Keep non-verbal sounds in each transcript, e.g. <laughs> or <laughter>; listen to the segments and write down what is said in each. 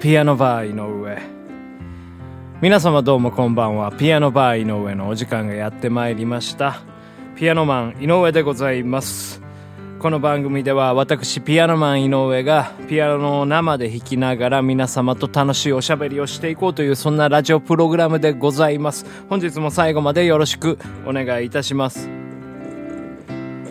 ピアノバー井上。皆様どうもこんばんは。ピアノバー井上のお時間がやってまいりました。ピアノマン井上でございます。この番組では私ピアノマン井上がピアノを生で弾きながら皆様と楽しいおしゃべりをしていこうというそんなラジオプログラムでございます。本日も最後までよろしくお願いいたします。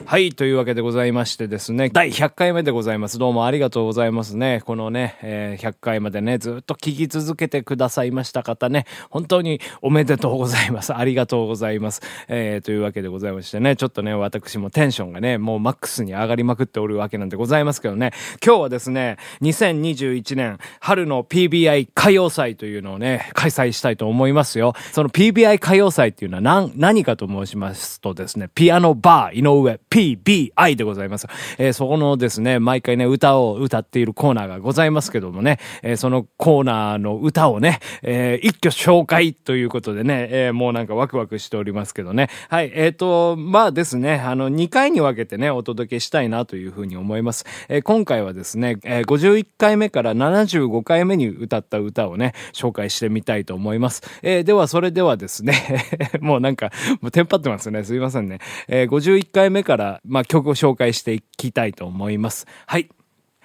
はい、というわけでございましてですね、第100回目でございます。どうもありがとうございますね。このね、えー、100回までね、ずっと聞き続けてくださいました方ね、本当におめでとうございます。ありがとうございます。えー、というわけでございましてね、ちょっとね、私もテンションがね、もうマックスに上がりまくっておるわけなんでございますけどね、今日はですね、2021年春の PBI 歌謡祭というのをね、開催したいと思いますよ。その PBI 歌謡祭っていうのは何、何かと申しますとですね、ピアノバー井上、PBI でございます。えー、そこのですね、毎回ね、歌を歌っているコーナーがございますけどもね、えー、そのコーナーの歌をね、えー、一挙紹介ということでね、え、もうなんかワクワクしておりますけどね。はい、えっ、と、まあですね、あの、2回に分けてね、お届けしたいなというふうに思います。え、今回はですね、え、51回目から75回目に歌った歌をね、紹介してみたいと思います。え、では、それではですね、<laughs> もうなんか、もうテンパってますね。すいませんね。え、51回目から、まあ、曲を紹介していきたいと思います。はい。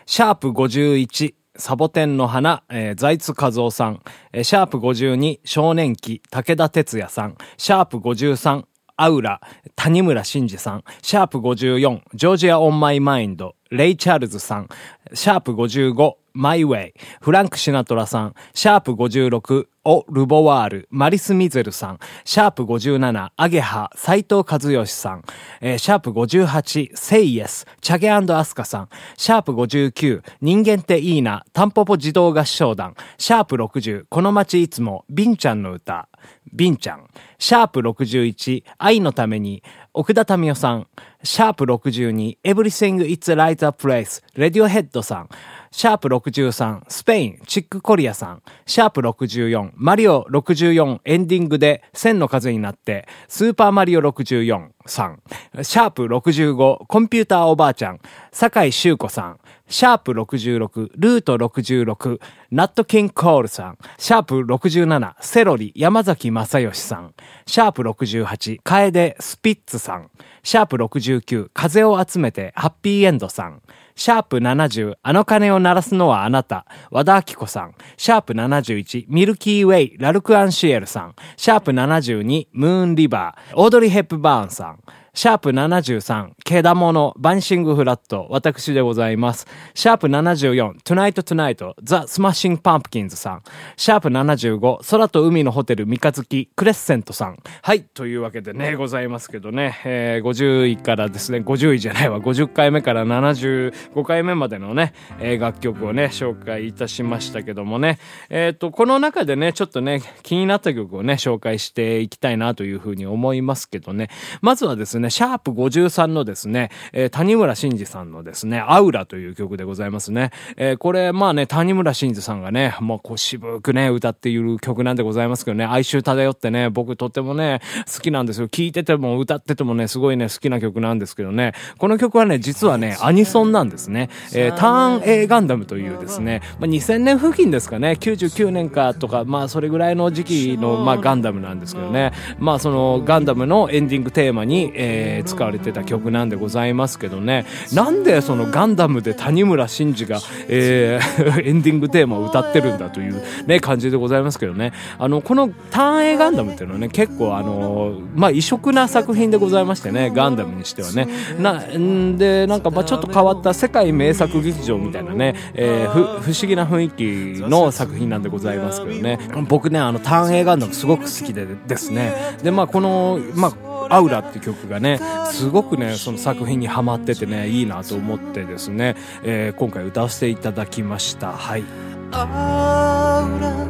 シャープ51。サボテンの花、えー、財津和夫さん、えー、シャープ52、少年期、武田鉄也さん、シャープ53、アウラ、谷村新司さん、シャープ54、 Georgia on My Mind、レイ・チャールズさん、シャープ55、 My Way、フランク・シナトラさん、シャープ56、 au revoir、マリス・ミゼルさん、シャープ57、アゲハ、斎藤和義さん、えー、シャープ58、 Say Yes、チャゲアスカさん、シャープ59、人間っていいな、タンポポ児童合唱団、シャープ60、この街いつも、ビンちゃんの歌、ビンちゃん、シャープ61、愛のために、奥田民生さん、シャープ62、Everything In Its Right Place、レディオヘッドさん、シャープ63、スペイン、チックコリアさん、シャープ64、マリオ64エンディングで千の風になって、スーパーマリオ64さん、シャープ65、コンピューターおばあちゃん、坂井修子さん、シャープ66、 Route 66、ナットキンコールさん、シャープ67、セロリ、山崎まさよしさん、シャープ68、カエデ、スピッツさん、シャープ69、風を集めて、ハッピーエンドさん、シャープ70、あの鐘を鳴らすのはあなた、和田アキ子さん。シャープ71、 Milky Way、ラルクアンシエルさん。シャープ72、 Moon River、オードリー・ヘップバーンさん。シャープ73、ケダモノ、バンシングフラット、私でございます。シャープ74、Tonight Tonight、ザ・スマッシング・パンプキンズさん。シャープ75、空と海のホテル三日月、クレッセントさん。はい、というわけでね、ございますけどね、えー、50位からですね、50位じゃないわ、50回目から75回目までのね、えー、楽曲をね、紹介いたしましたけどもね、えっ、ー、と、この中でね、ちょっとね、気になった曲をね、紹介していきたいなというふうに思いますけどね、まずはですね、ね、シャープ53のですね、えー、谷村新司さんのですね、アウラという曲でございますね。えー、これ、まあね、谷村新司さんがね、もうこう渋くね、歌っている曲なんでございますけどね、哀愁漂ってね、僕とってもね、好きなんですよ。聴いてても歌っててもね、すごいね、好きな曲なんですけどね、この曲はね、実はね、アニソンなんですね。えー、ターン A ガンダムというですね、まあ、2000年付近ですかね、99年かとか、まあそれぐらいの時期の、まあガンダムなんですけどね、まあそのガンダムのエンディングテーマに、えーえー、使われてた曲なんでございますけどね。なんでそのガンダムで谷村新司が、えー、<laughs> エンディングテーマを歌ってるんだという、ね、感じでございますけどね。あのこの「ターン A ガンダム」っていうのはね結構あのまあ異色な作品でございましてねガンダムにしてはね。なんでなんかまちょっと変わった世界名作劇場みたいなね、えー、不思議な雰囲気の作品なんでございますけどね。僕ねあの「ターン A ガンダム」すごく好きでですね。でまあこのまあアウラって曲がね、すごくね、その作品にはまっててね、いいなと思ってですね、えー、今回歌わせていただきました。はい。アウラ、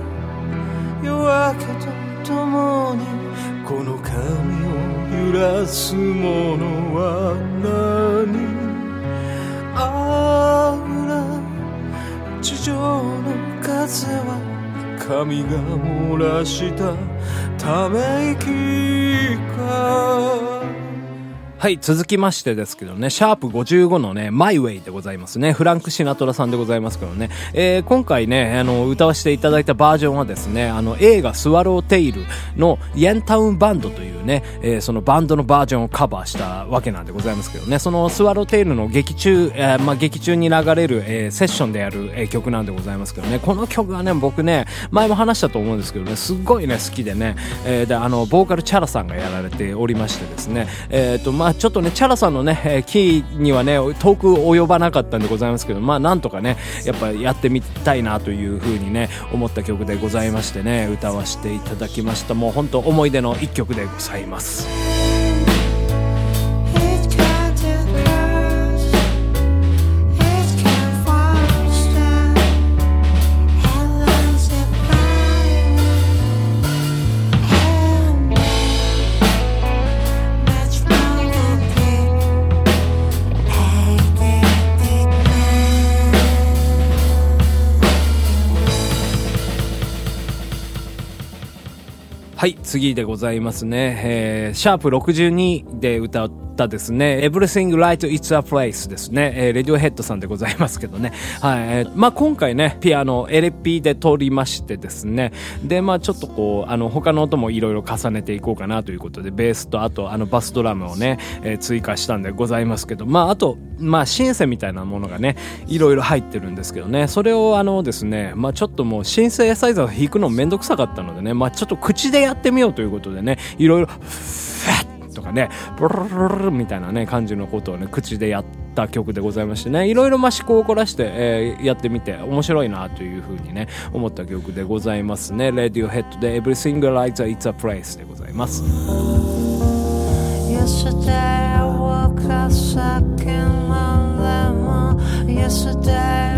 夜明けとともに、この髪を揺らすものは何？アウラ、地上の風は神が漏らしたため息かはい、続きましてですけどね、シャープ55のね、マイウェイでございますね。フランク・シナトラさんでございますけどね。えー、今回ね、あの、歌わせていただいたバージョンはですね、あの、映画スワローテイルのヤンタウンバンドというね、えー、そのバンドのバージョンをカバーしたわけなんでございますけどね、そのスワローテイルの劇中、えー、まあ、劇中に流れる、え、セッションでやる、え、曲なんでございますけどね、この曲はね、僕ね、前も話したと思うんですけどね、すっごいね、好きでね、え、で、あの、ボーカルチャラさんがやられておりましてですね、えっ、と、まあ、ちょっとね、チャラさんのね、えキーにはね、遠く及ばなかったんでございますけど、まあなんとかね、やっぱやってみたいなというふうにね、思った曲でございましてね、歌わせていただきました。もう本当思い出の一曲でございます。次でございますね。えー、シャープ62で歌ったですね、Everything Right It's a Place ですね。えー、レディオヘッドさんでございますけどね。<laughs> はい、えー、まあ今回ね、ピアノ、エレピで撮りましてですね。で、まあちょっとこう、あの、他の音もいろいろ重ねていこうかなということで、ベースとあと、あの、バスドラムをね、えー、追加したんでございますけど、まああと、まあシンセみたいなものがね、いろいろ入ってるんですけどね、それをあのですね、まあちょっともうシンセサイザー弾くのめんどくさかったのでね、まあちょっと口でやってみようということでね、いろいろ、フッとかね、ブルルルルみたいなね、感じのことをね、口でやった曲でございましてね、いろいろま思考を凝らして、えー、やってみて面白いなというふうにね、思った曲でございますね。Radiohead で Everything Lies It's a Place でございます。Yesterday I woke up second lemon Yesterday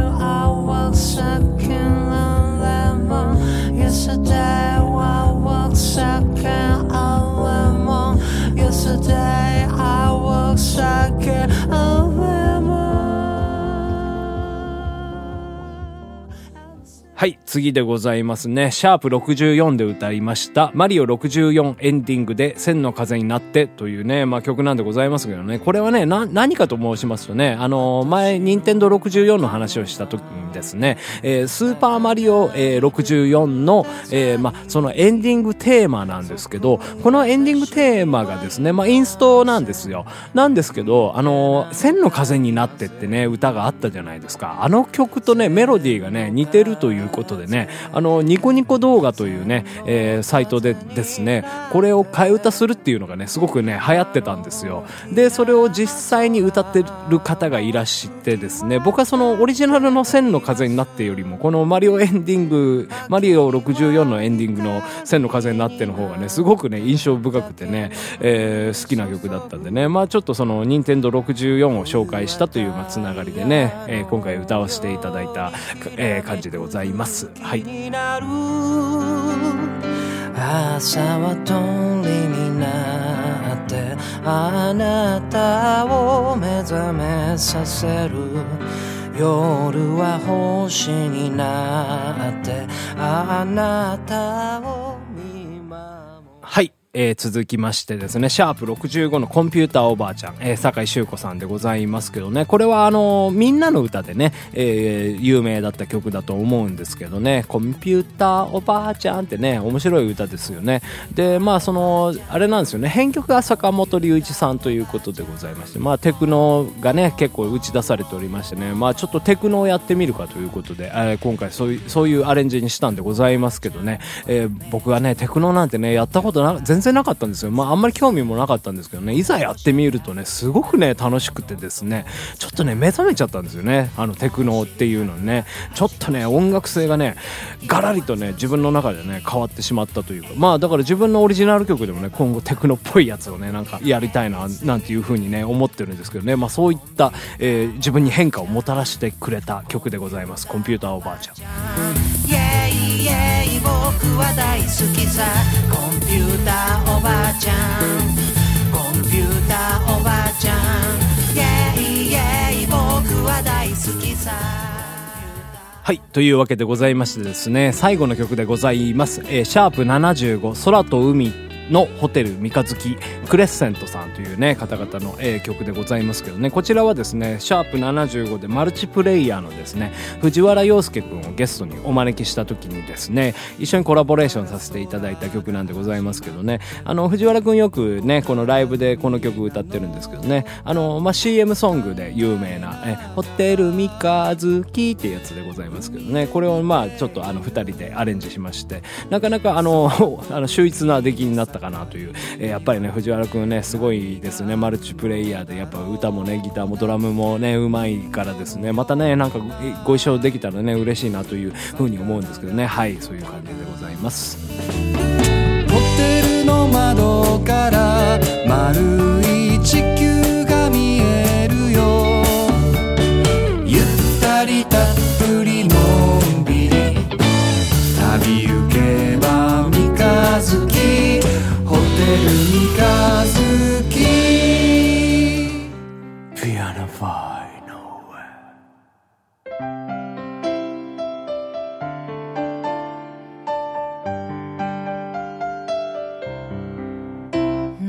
はい、次でございますね。シャープ64で歌いました。マリオ64エンディングで千の風になってというね、まあ曲なんでございますけどね。これはね、な、何かと申しますとね、あの、前、ニンテンド64の話をした時にですね、えー、スーパーマリオ、えー、64の、えー、まあそのエンディングテーマなんですけど、このエンディングテーマがですね、まあインストなんですよ。なんですけど、あの、千の風になってってね、歌があったじゃないですか。あの曲とね、メロディーがね、似てるということでね、あの、ニコニコ動画というね、えー、サイトでですね、これを替え歌するっていうのがね、すごくね、流行ってたんですよ。で、それを実際に歌ってる方がいらしてですね、僕はそのオリジナルの千の風になってよりも、このマリオエンディング、マリオ64のエンディングの千の風になっての方がね、すごくね、印象深くてね、えー、好きな曲だったんでね、まあちょっとその、任天堂64を紹介したという、まあ、つながりでね、えー、今回歌わせていただいた、えー、感じでございます。はい。朝は通りになってあなたを目覚めさせる夜は星になってあなたをえー、続きましてですね、シャープ65のコンピューターおばあちゃん、えー、坂井修子さんでございますけどね、これはあのー、みんなの歌でね、えー、有名だった曲だと思うんですけどね、コンピューターおばあちゃんってね、面白い歌ですよね。で、まあその、あれなんですよね、編曲が坂本龍一さんということでございまして、まあテクノがね、結構打ち出されておりましてね、まあちょっとテクノをやってみるかということで、えー、今回そういう、そういうアレンジにしたんでございますけどね、えー、僕はね、テクノなんてね、やったことな、全然なかったんですよ。まあ、あんまり興味もなかったんですけどね、いざやってみるとね、すごくね、楽しくてですね、ちょっとね、目覚めちゃったんですよね。あの、テクノっていうのにね、ちょっとね、音楽性がね、ガラリとね、自分の中でね、変わってしまったというか、まあ、だから自分のオリジナル曲でもね、今後テクノっぽいやつをね、なんかやりたいな、なんていう風にね、思ってるんですけどね、まあ、そういった、えー、自分に変化をもたらしてくれた曲でございます。コンピューターおばあちゃん。僕は大好きさコンピューターおばあちゃんコンピューターおばあちゃんイェイイェイ僕は大好きさはい。というわけでございましてですね、最後の曲でございます。えー、シャープ75、空と海のホテル三日月クレッセントさんというね方々の、曲でございますけどね。こちらはですねシャープ75でマルチプレイヤーのですね藤原洋介君をゲストにお招きした時にですね一緒にコラボレーションさせていただいた曲なんでございますけどね。あの藤原君よくねこのライブでこの曲歌ってるんですけどね。あの、まあ、CM ソングで有名な「えホテル三日月」ってやつでございますけどね。これをまあちょっとあの2人でアレンジしまして。なかなかあの <laughs> あの秀逸な出来になってたかなという、えー、やっぱりね藤原君ねすごいですね。マルチプレイヤーでやっぱ歌もねギターもドラムもねうまいからですね。またねなんかご一緒できたらね嬉しいなというふうに思うんですけどね。はいそういう感じでございます。ホテルの窓から丸い地球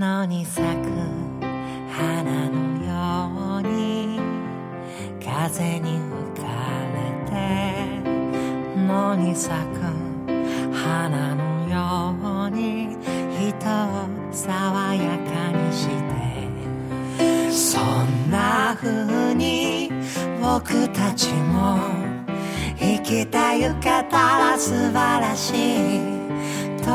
野に咲く花のように風に吹かれて野に咲く花のように人を爽やかにして。そんな風に僕たちも生きてゆけたら素晴らしい。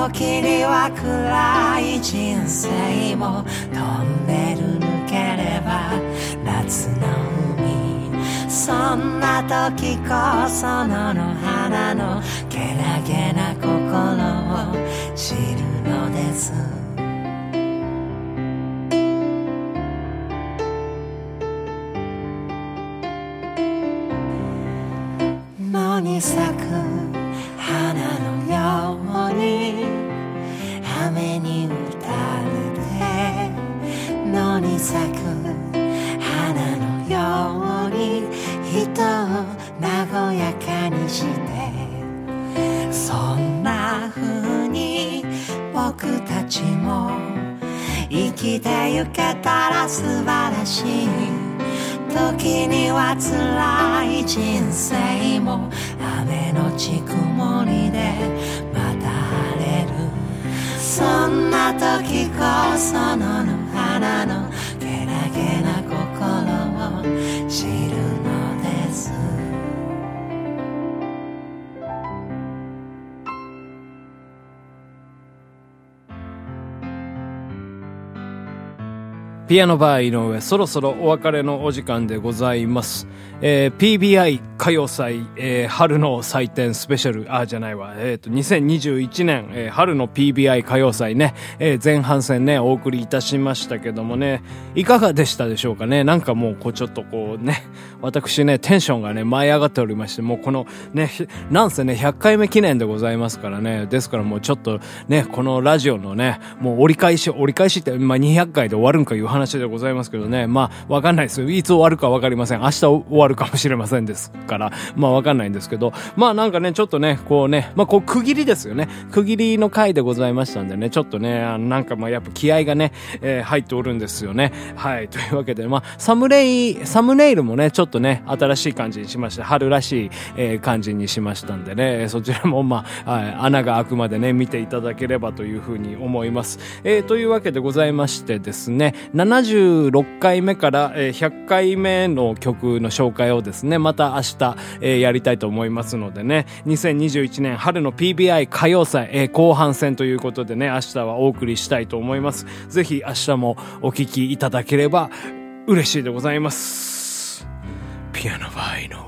時には暗い人生もトンネル抜ければ夏の海そんな時こそ野の花のけなげな心を知るのです。野に咲く生きてゆけたら素晴らしい。時には辛い人生も雨のち曇りでまた晴れる。そんな時こそ野の花のピアノバー井上、そろそろお別れのお時間でございます。えー PBI 歌謡祭、えー春の祭典スペシャル、あ、じゃないわ、えっ、と、2021年、えー春の PBI 歌謡祭ね、えー前半戦ね、お送りいたしましたけどもね、いかがでしたでしょうかね。なんかもう、こう、ちょっとこうね、私ね、テンションがね、舞い上がっておりまして、もうこのね、なんせね、100回目記念でございますからね、ですからもうちょっとね、このラジオのね、もう折り返し、折り返しって、まあ、200回で終わるんかいう話でございますけどね、まあ、わかんないですよ。いつ終わるかわかりません。明日終わるかもしれませんですから、まあ、わかんないんですけど、まあ、なんかね、ちょっとね、こうね、まあ、こう、区切りですよね。区切りの回でございましたんでね、ちょっとね、あのなんかまあ、やっぱ気合がね、えー入っておるんですよね。はい。というわけで、まあ、サムレイ、サムネイルもね、ちょっとね、新しい感じにしまして、春らしい、えー感じにしましたんでね、そちらもまあ、はい、穴が開くまでね、見ていただければというふうに思います。えーというわけでございましてですね、76回目から、えー100回目の曲の紹介をですね、また明日、えーやりたいと思いますのでね、2021年春の PBI 歌謡祭、えー後半戦ということでね、明日はお送りしたいと思います。ぜひ明日もお聴きいただければ嬉しいでございます。ピアノバイの